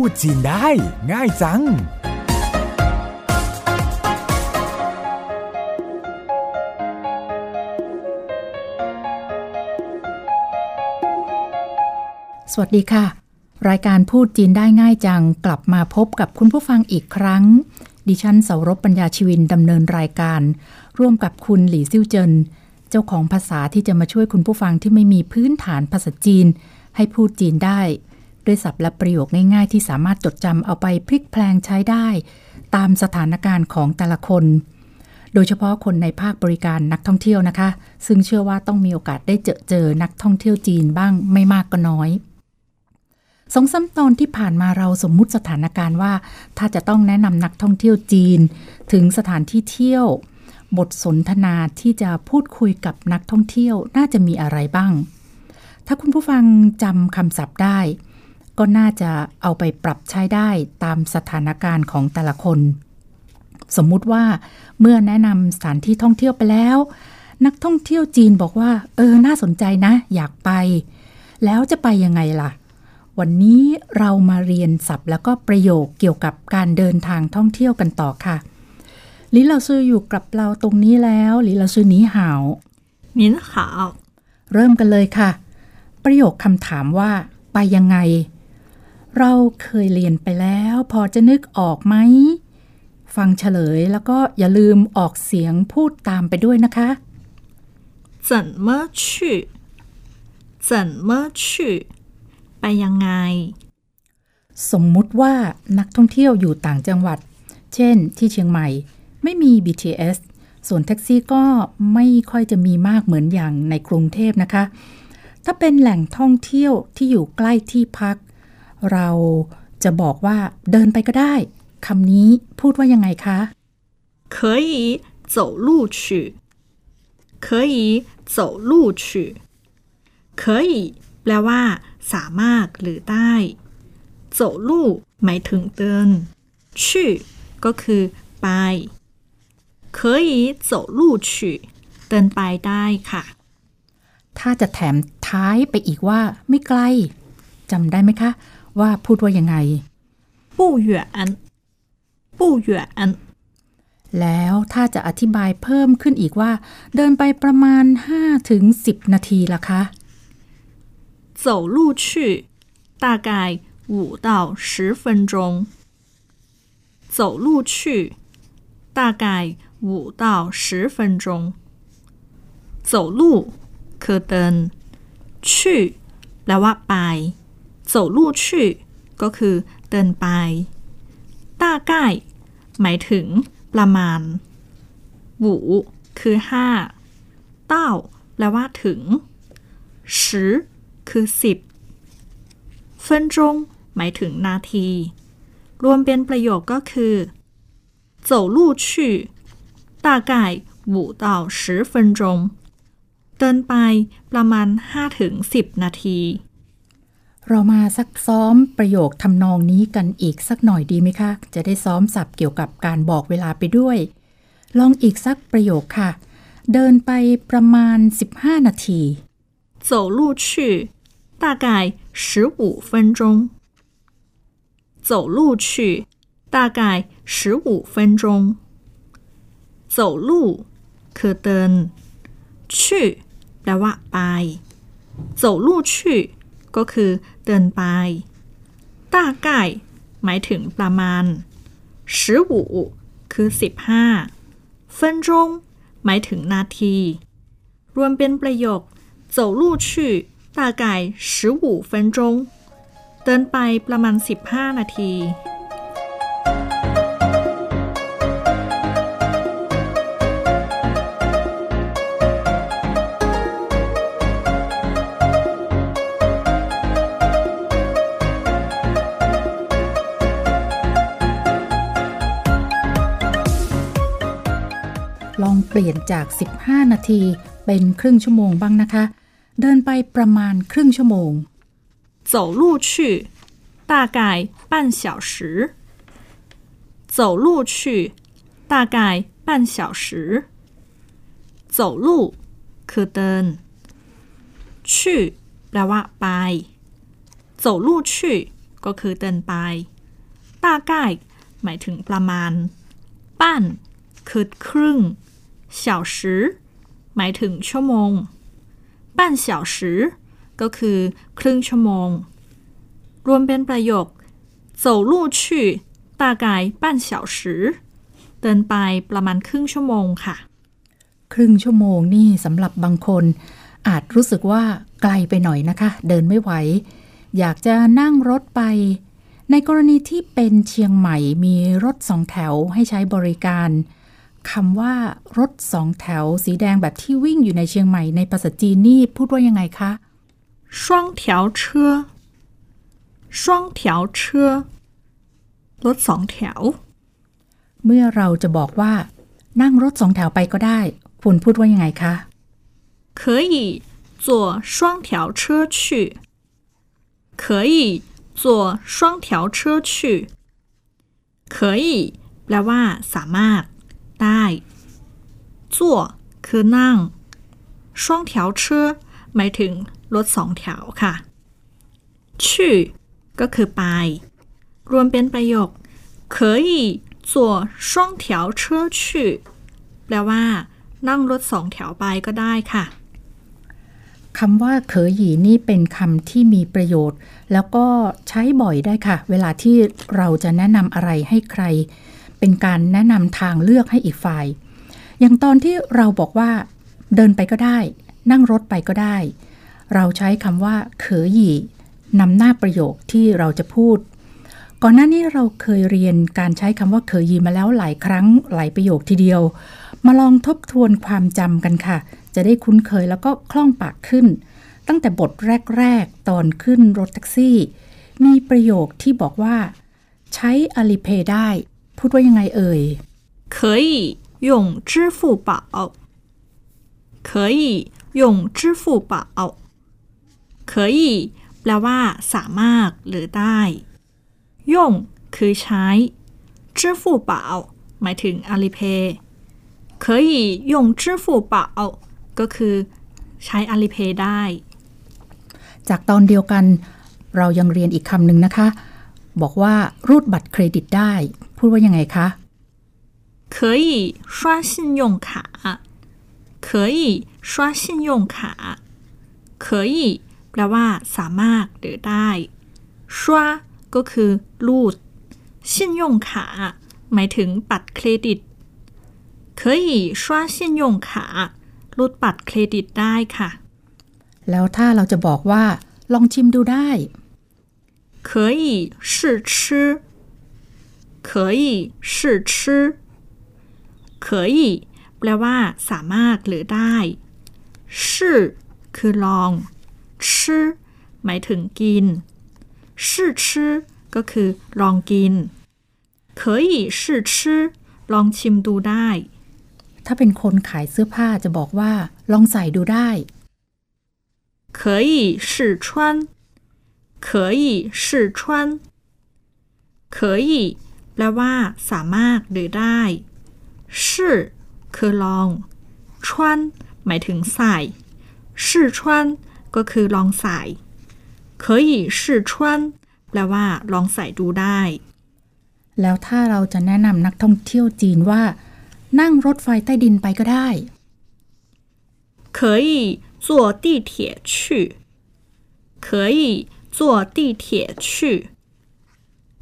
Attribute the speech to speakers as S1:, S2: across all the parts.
S1: พูดจีนได้ ง่ายจัง
S2: สวัสดีค่ะ รายการพูดจีนได้ง่ายจัง กลับมาพบกับคุณผู้ฟังอีกครั้ง ดิฉันเสารบปัญญาชีวินดำเนินรายการ ร่วมกับคุณหลี่ซิ่วเจิน เจ้าของภาษาที่จะมาช่วยคุณผู้ฟังที่ไม่มีพื้นฐานภาษาจีน ให้พูดจีนได้ ด้วยศัพท์และประโยคง่ายๆ ที่สามารถจดจำเอาไปพลิกแพลงใช้ได้ ตามสถานการณ์ของแต่ละคน โดยเฉพาะคนในภาคบริการนักท่องเที่ยวนะคะ ซึ่งเชื่อว่าต้องมีโอกาสได้เจอเจอนักท่องเที่ยวจีนบ้างไม่มากก็น้อยสองสาตอนที่ผ่านมาเราสมมุติสถานการณ์ว่า ถ้าจะต้องแนะนำนักท่องเที่ยวจีน ถึงสถานที่เที่ยว บทสนทนาที่จะพูดคุยกับนักท่องเที่ยวน่าจะมีอะไรบ้าง ถ้าคุณผู้ฟังจำคำศัพท์ได้ ก็น่าจะเอาไปปรับใช้ได้ตามสถานการณ์ของแต่ละคน สมมุติว่าเมื่อแนะนำสถานที่ท่องเที่ยวไปแล้ว นักท่องเที่ยวจีนบอกว่า เออ น่าสนใจนะ อยากไป แล้วจะไปยังไงล่ะ วันนี้เรามาเรียนศัพท์แล้วก็ประโยคเกี่ยวกับการเดินทางท่องเที่ยวกันต่อค่ะลิเราซื้ออยู่กับเราตรงนี้แล้วลิเราซื้อนี้หาว
S3: 您好
S2: เริ่มกันเลยค่ะ ประโยคคำถามว่า ไปยังไง เราเคยเรียนไปแล้ว พอจะนึกออกไหม ฟังเฉลยแล้วก็อย่าลืมออกเสียงพูดตามไปด้วยนะคะ
S3: 怎么去怎么去ไปยังไง
S2: สมมุติว่านักท่องเที่ยวอยู่ต่างจังหวัด เช่นที่เชียงใหม่ ไม่มี BTS ส่วนแท็กซี่ก็ไม่ค่อยจะมีมากเหมือนอย่างในกรุงเทพนะคะ ถ้าเป็นแหล่งท่องเที่ยวที่อยู่ใกล้ที่พัก เราจะบอกว่าเดินไปก็ได้คำนี้พูดว่ายังไงคะ
S3: 可以走路去可以走路去可以แปลว่า สามารถหรือได้走路หมายถึงเดิน去ก็คือ ไป可以走路去เดินไปได้ค่ะ
S2: ถ้าจะแถมท้ายไปอีกว่าไม่ไกลจำได้ไหมคะ ว่าพูดว่ายังไง
S3: 不远不远
S2: แล้วถ้าจะอธิบายเพิ่มขึ้นอีกว่า เดินไปประมาณ 5-10 นาทีละคะ
S3: 走路去大概五到十分钟走路去大概五到十分钟走路คือเดิน去แปลว่าไป 走路去ก็คือเดินไป大概หมายถึง ประมาณหวูคือห้าเต้าแปลว่าถึง十คือสิบเฟินจงหมายถึงนาที รวมเป็นประโยคก็คือ走路去大概五到十分钟เดินไปประมาณ 5-10 นาที
S2: เรามาซักซ้อมประโยคทำนองนี้กันอีกสักหน่อยดีไหมคะ จะได้ซ้อมศัพท์เกี่ยวกับการบอกเวลาไปด้วย ลองอีกสักประโยคค่ะ เดินไปประมาณ 15 นาที
S3: 走路去大概十五分钟走路去大概十五分钟走路คือเดิน去แปลว่าไป走路去 ก็คือเดินไป大概หมายถึงประมาณ十五คือสิบห้า分钟หมายถึงนาที รวมเป็นประโยค走路去大概十五分钟เดินไปประมาณ 15 นาที
S2: ปลี่ยนจาก 15 นาทีเป็นครึ่งชั่วโมงบ้างนะคะ เดินไปประมาณครึ่งชั่วโมง
S3: 走路去大概半小时走路去大概半小时走路คือเดิน去แปลว่าไป走路去 ก็คือเดินไป大概หมายถึงประมาณ半คือครึ่ง 小时หมายถึงชั่วโมง半小时ก็คือครึ่งชั่วโมง รวมเป็นประโยค走路去大概半小时เดินไปประมาณครึ่งชั่วโมงค่ะ
S2: ครึ่งชั่วโมงนี่สำหรับบางคน อาจรู้สึกว่าไกลไปหน่อยนะคะ เดินไม่ไหว อยากจะนั่งรถไป ในกรณีที่เป็นเชียงใหม่มีรถสองแถวให้ใช้บริการ คำว่ารถสองแถว สีแดงแบบที่วิ่งอยู่ในเชียงใหม่ในภาษาจีนนี่พูดว่ายังไงคะ
S3: 双条车双条车รถสองแถว
S2: เมื่อเราจะบอกว่า นั่งรถสองแถวไปก็ได้คุณพูดว่ายังไงคะ
S3: 可以坐双条车去可以坐双条车去可以แปลว่า สามารถ ได้坐คือนั่ง双条车หมายถึงรถสองแถวค่ะ去ก็คือไป รวมเป็นประโยค可以坐双条车去แปลว่า นั่งรถสองแถวไปก็ได้ค่ะ
S2: คำว่าเคยหยีนี่เป็นคำที่มีประโยชน์ แล้วก็ใช้บ่อยได้ค่ะ เวลาที่เราจะแนะนำอะไรให้ใคร เป็นการแนะนำทางเลือกให้อีกฝ่าย อย่างตอนที่เราบอกว่า เดินไปก็ได้ นั่งรถไปก็ได้ เราใช้คำว่าเคยหยีนำหน้าประโยคที่เราจะพูด ก่อนหน้านี้เราเคยเรียนการใช้คำว่าเคยหยีมาแล้วหลายครั้งหลายประโยคทีเดียว มาลองทบทวนความจำกันค่ะ จะได้คุ้นเคยแล้วก็คล่องปากขึ้น ตั้งแต่บทแรก ๆ ตอนขึ้นรถแท็กซี่ มีประโยคที่บอกว่า ใช้ Alipay ได้ พูดว่ายังไงเอ่ย
S3: 可以用支付宝可以用支付宝可以แปลว่า สามารถหรือได้用คือใช้支付宝หมายถึง Alipay 可以用支付宝ก็คือ ใช้ Alipay ได้
S2: จากตอนเดียวกัน เรายังเรียนอีกคำหนึ่งนะคะ บอกว่ารูดบัตรเครดิตได้ พูดว่ายังไงคะ
S3: 可以刷信用卡可以刷信用卡可以แปลว่า สามารถหรือได้刷ก็คือ รูด信用卡หมายถึงบัตรเครดิต可以刷信用卡รูดบัตรเครดิตได้ค่ะ
S2: แล้วถ้าเราจะบอกว่า ลองชิมดูได้
S3: 可以试吃可以试吃可以แปลว่า สามารถหรือได้试คือลอง吃หมายถึงกิน试吃ก็คือ ลองกิน可以试吃ลองชิมดูได้
S2: ถ้าเป็นคนขายเสื้อผ้าจะบอกว่า ลองใส่ดูได้
S3: 可以试穿 可以试穿可以แปลว่า สามารถหรือได้试คือลอง穿หมายถึงใส่试穿ก็คือลองใส่可以试穿แปลว่า ลองใส่ดูได้
S2: แล้วถ้าเราจะแนะนำนักท่องเที่ยวจีนว่า นั่งรถไฟใต้ดินไปก็ได้
S3: 可以坐地铁去可以 坐地铁去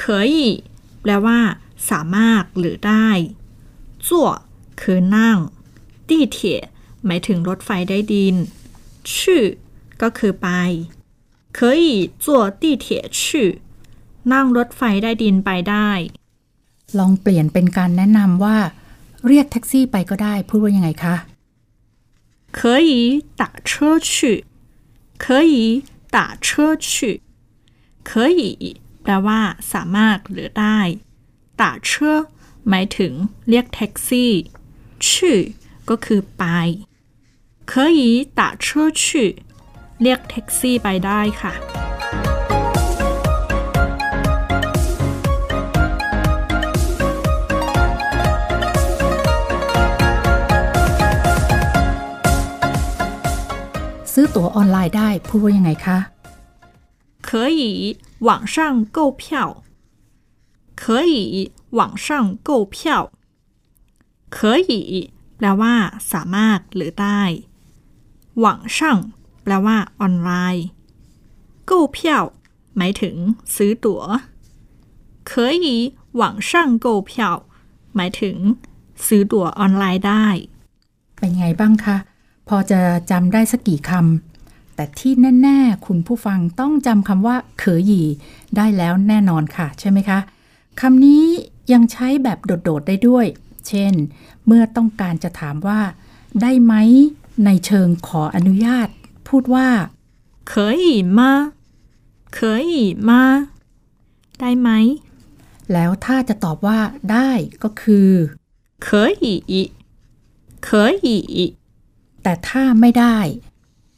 S3: 可以แปลว่า สามารถหรือได้坐คือนั่ง地铁หมายถึงรถไฟได้ดิน去ก็คือไป可以坐地铁去นั่งรถไฟได้ดินไปได้
S2: ลองเปลี่ยนเป็นการแนะนำว่า เรียกแท็กซี่ไปก็ได้ พูดว่ายังไงคะ
S3: 可以打车去可以 打车去可以แปลว่า สามารถหรือได้打车หมายถึง เรียกแท็กซี่去ก็คือไป可以打车去เรียกแท็กซี่ไปได้ค่ะ
S2: ซื้อตั๋วออนไลน์ได้ พูดว่ายังไงคะ
S3: 可 可以网上购票可以网上购票可以แปลว่า สามารถหรือได้หวังช่างแปลว่า ออนไลน์购票หมายถึง ซื้อตั๋ว可以网上购票หมายถึง ซื้อตั๋วออนไลน์ได้
S2: เป็นไงบ้างคะ พอจะจำได้สักกี่คำแต่ที่แน่ ๆ คุณผู้ฟังต้องจำคำว่าเขยหยี่ได้แล้วแน่นอนค่ะ ใช่ไหมคะคำนี้ยังใช้แบบโดด ๆ ได้ด้วย เช่น เมื่อต้องการจะถามว่า ได้ไหมในเชิงขออนุญาต พูดว่า
S3: เคยีมาเคยีมาได้ไหม
S2: แล้วถ้าจะตอบว่าได้ก็คือ
S3: เคยอีเคยอี
S2: แต่ถ้าไม่ได้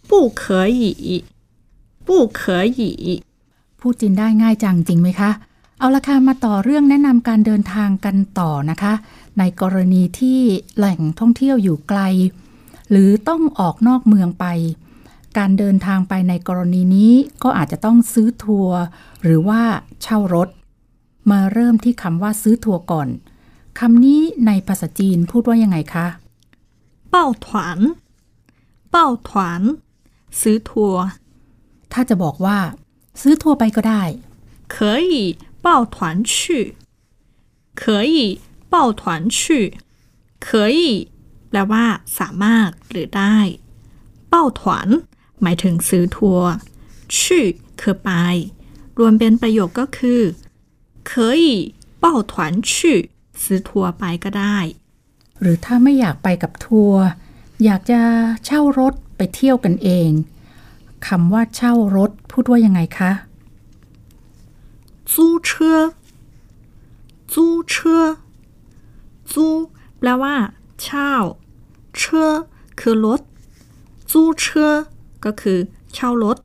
S3: ผู้เด้
S2: พูดจีนได้ง่ายจังจริงไหมคะ เอาละค่ะมาต่อเรื่องแนะนำการเดินทางกันต่อนะคะ ในกรณีที่แหล่งท่องเที่ยวอยู่ไกล หรือต้องออกนอกเมืองไป การเดินทางไปในกรณีนี้ก็อาจจะต้องซื้อทัวร์หรือว่าเช่ารถ มาเริ่มที่คำว่าซื้อทัวร์ก่อนคำนี้ในภาษาจีนพูดว่ายังไงคะเป้าถวน
S3: 抱团抱团ซื้อทัวร์
S2: ถ้าจะบอกว่า ซื้อทัวร์ไปก็ได้
S3: 可以抱团去可以抱团去可以แปลว่า สามารถหรือได้เป้าถวนหมายถึงซื้อทัวร์ชื่อคือไป รวมเป็นประโยคก็คือ可以抱团去ซื้อทัวร์ไปก็ได้
S2: หรือถ้าไม่อยากไปกับทัวร์ อยากจะเช่ารถไปเที่ยวกันเองคำว่าเช่ารถพูดว่ายังไงคะ
S3: 租车租车租แปลว่า เช่าเช่อคือรถ租车ก็คือ เช่ารถ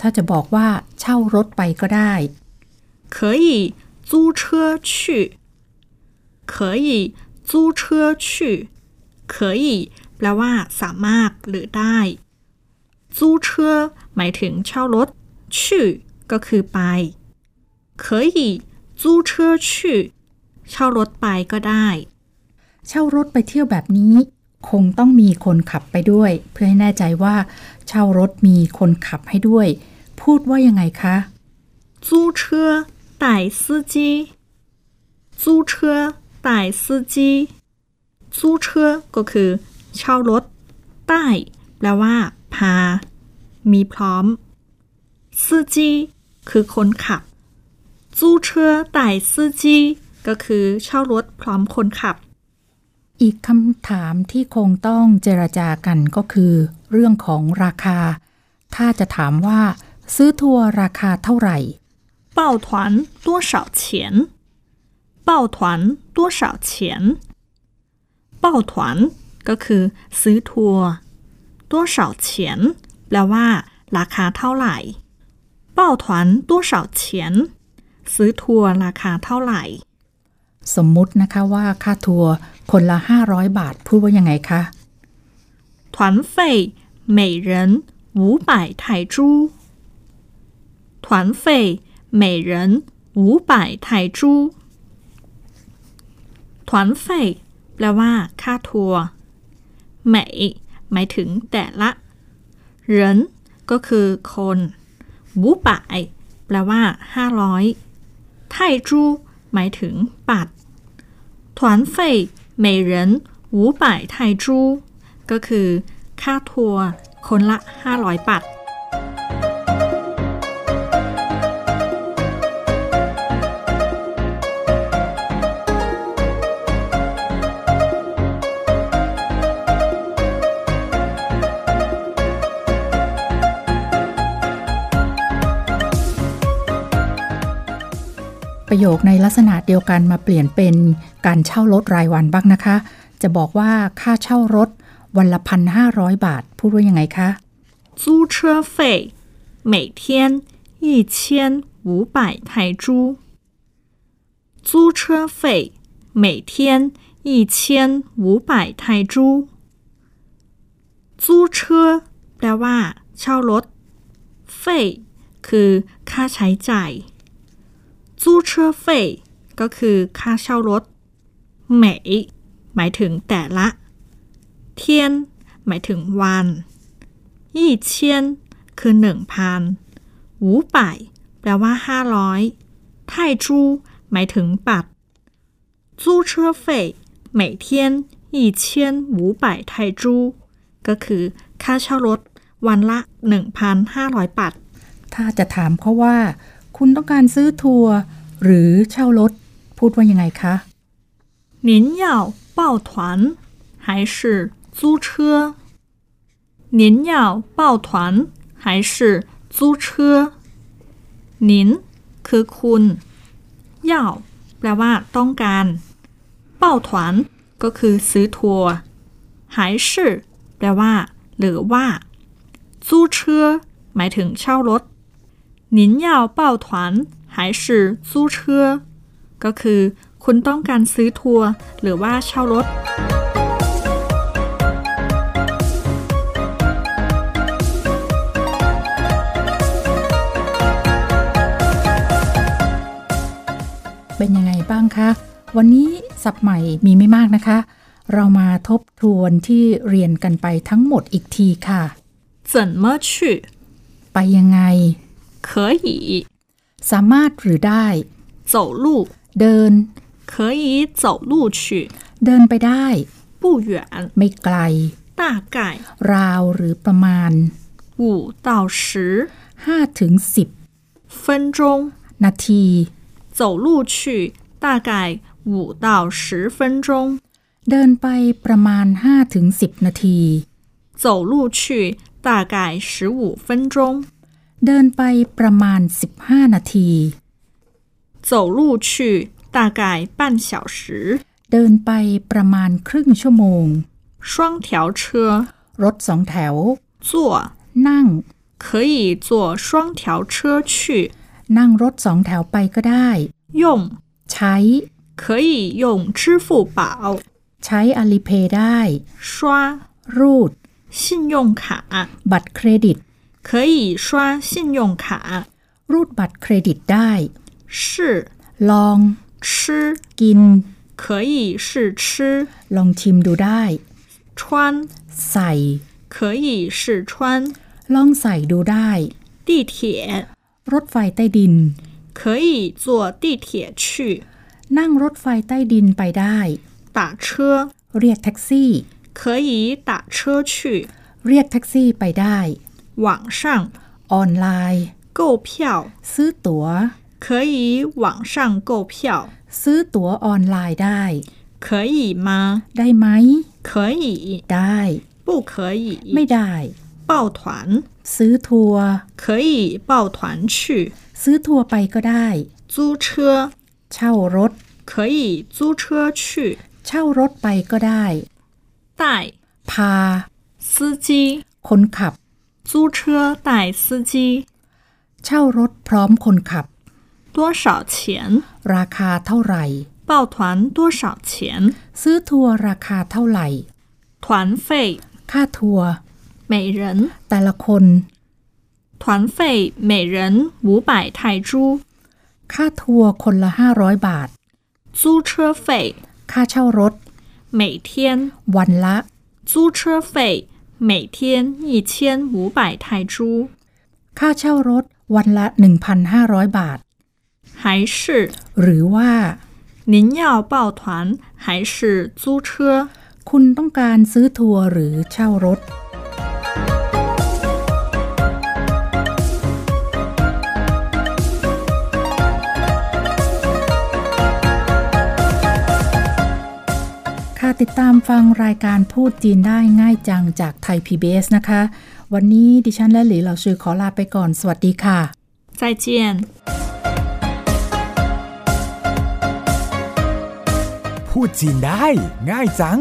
S2: ถ้าจะบอกว่า เช่ารถไปก็ได้
S3: 可以租车去可以租车去可以 แปลว่า สามารถหรือได้租车หมายถึงเช่ารถ去ก็คือไป可以租车去เช่ารถไปก็ได้
S2: เช่ารถไปเที่ยวแบบนี้ คงต้องมีคนขับไปด้วย เพื่อให้แน่ใจว่า เช่ารถมีคนขับให้ด้วย พูดว่ายังไงคะ
S3: 租车带司机租车带司机租车ก็คือ เช่ารถใต้แปลว่า พา มีพร้อม司机คือคนขับ租车带司机ก็คือ เช่ารถพร้อมคนขับ
S2: อีกคำถามที่คงต้องเจรจากันก็คือ เรื่องของราคา ถ้าจะถามว่า ซื้อทัวร์ราคาเท่าไหร่
S3: 抱团多少钱抱团多少钱抱团 ก็คือ ซื้อทัวร์多少钱แปลว่า ราคาเท่าไหร่抱团多少钱ซื้อทัวร์ราคาเท่าไหร่
S2: สมมุตินะคะว่าค่าทัวร์คนละ 500 บาท พูดว่ายังไงคะ
S3: 团费每人五百泰铢团费每人五百泰铢团费แปลว่า ค่าทัวร์เ หมยหมายถึงแต่ละเหรินก็คือคนวูป่ายแปลว่า 500ไทจูหมายถึง ปัด团费每人五百泰铢ก็คือ ค่าทัวร์คนละ 500 บาท
S2: ประโยคในลักษณะเดียวกันมาเปลี่ยนเป็นการเช่ารถรายวันบ้างนะคะ จะบอกว่าค่าเช่ารถวันละพันห้าร้อยบาท พูดว่ายังไงคะ
S3: 租车费每天一千五百泰铢租车费每天一千五百泰铢租车แปลว่า เช่ารถเฟยคือ ค่าใช้จ่าย 租车费ก็คือค่าเช่ารถเหมยหมายถึงแต่ละเทียนหมายถึงวันยี่เชียนคือหนึ่งพันหูป่ายแปลว่าห้าร้อยไทจูหมายถึงบัตร租车费每天一千五百泰铢ก็คือค่าเช่ารถวันละ 1,500 บาท
S2: ถ้าจะถามเขาว่า คุณต้องการซื้อทัวร์หรือเช่ารถ พูดว่ายังไงคะ
S3: 您要抱团还是租车？您要抱团还是租车？您คือคุณ要แปลว่าต้องการ抱团ก็คือซื้อทัวร์还是แปลว่า หรือว่า租车หมายถึงเช่ารถ 您要抱团还是租车ก็คือคุณต้องการซื้อทัวร์หรือว่าเช่ารถ
S2: เป็นยังไงบ้างคะ วันนี้สับใหม่มีไม่มากนะคะ เรามาทบทวนที่เรียนกันไปทั้งหมดอีกทีค่ะ
S3: เจิมื่
S2: ไปยังไง
S3: 可以
S2: สามารถหรือได้
S3: 走路
S2: เดิน
S3: 可以走路去
S2: เดินไปได้
S3: 不远
S2: ไม่ไกล
S3: 大概
S2: ราวหรือประมาณ
S3: 五到十
S2: 5ถึง10
S3: 分钟
S2: นาที
S3: 走路去大概五到十分钟
S2: เดินไปประมาณ5ถึง10 นาที
S3: 走路去大概十五分钟
S2: เดินไปประมาณ 15 นาที
S3: 走路去大概半小时
S2: เดินไปประมาณครึ่งชั่วโมง
S3: 双条车
S2: รถสองแถว
S3: 坐
S2: นั่ง
S3: 可以坐双条车去
S2: นั่งรถสองแถวไปก็ได้
S3: 用
S2: ใช้
S3: 可以用支付宝
S2: ใช้อาลีเพย์ได้
S3: 刷
S2: รูด
S3: 信用卡
S2: บัตรเครดิต
S3: 可以刷信用卡
S2: รูดบัตรเครดิตได้
S3: 是
S2: ลอง
S3: 吃
S2: กิน
S3: 可以是吃
S2: ลองชิมดูได้
S3: 穿
S2: ใส่
S3: 可以是穿
S2: ลองใส่ดูได้
S3: 地铁
S2: รถไฟใต้ดิน
S3: 可以坐地铁去
S2: นั่งรถไฟใต้ดินไปได้
S3: 打车
S2: เรียกแท็กซี่
S3: 可以打车去
S2: เรียกแท็กซี่ไปได้
S3: 网上
S2: ออนไลน์
S3: 购票
S2: ซื้อตั๋ว
S3: 可以网上购票
S2: ซื้อตั๋วออนไลน์ได้
S3: 可以吗
S2: ได้ไหม
S3: 可以
S2: ได้
S3: 不可以
S2: ไม่ได้
S3: 抱团
S2: ซื้อทัวร์
S3: 可以抱团去
S2: ซื้อทัวร์ไปก็ได้
S3: 租车
S2: เช่ารถ
S3: 可以租车去
S2: เช่ารถไปก็ได้
S3: 带
S2: พา
S3: 司机
S2: คนขับ
S3: 租车带司机
S2: เช่ารถพร้อมคนขับ
S3: 多少钱
S2: ราคาเท่าไหร่
S3: 抱团多少钱
S2: ซื้อทัวร์ราคาเท่าไหร่
S3: 团费
S2: ค่าทัวร์
S3: 每人
S2: แต่ละคน
S3: 团费每人五百泰铢
S2: ค่าทัวร์คนละ 500 บาท
S3: 租车费
S2: ค่าเช่ารถ
S3: 每天
S2: วันละ
S3: 租车费 每天一千五百泰铢
S2: ค่าเช่ารถวันละ 1,500 บาท
S3: 还是
S2: หรือว่า
S3: 您要抱团还是租车
S2: คุณต้องการซื้อทัวร์หรือเช่ารถ ติดตามฟังรายการพูดจีนได้ง่ายจังจากไทย PBS นะคะ วันนี้ดิฉันและหลีเหล่าชื่อขอลาไปก่อน สวัสดีค่ะ
S3: 再见
S1: พูดจีนได้ง่ายจัง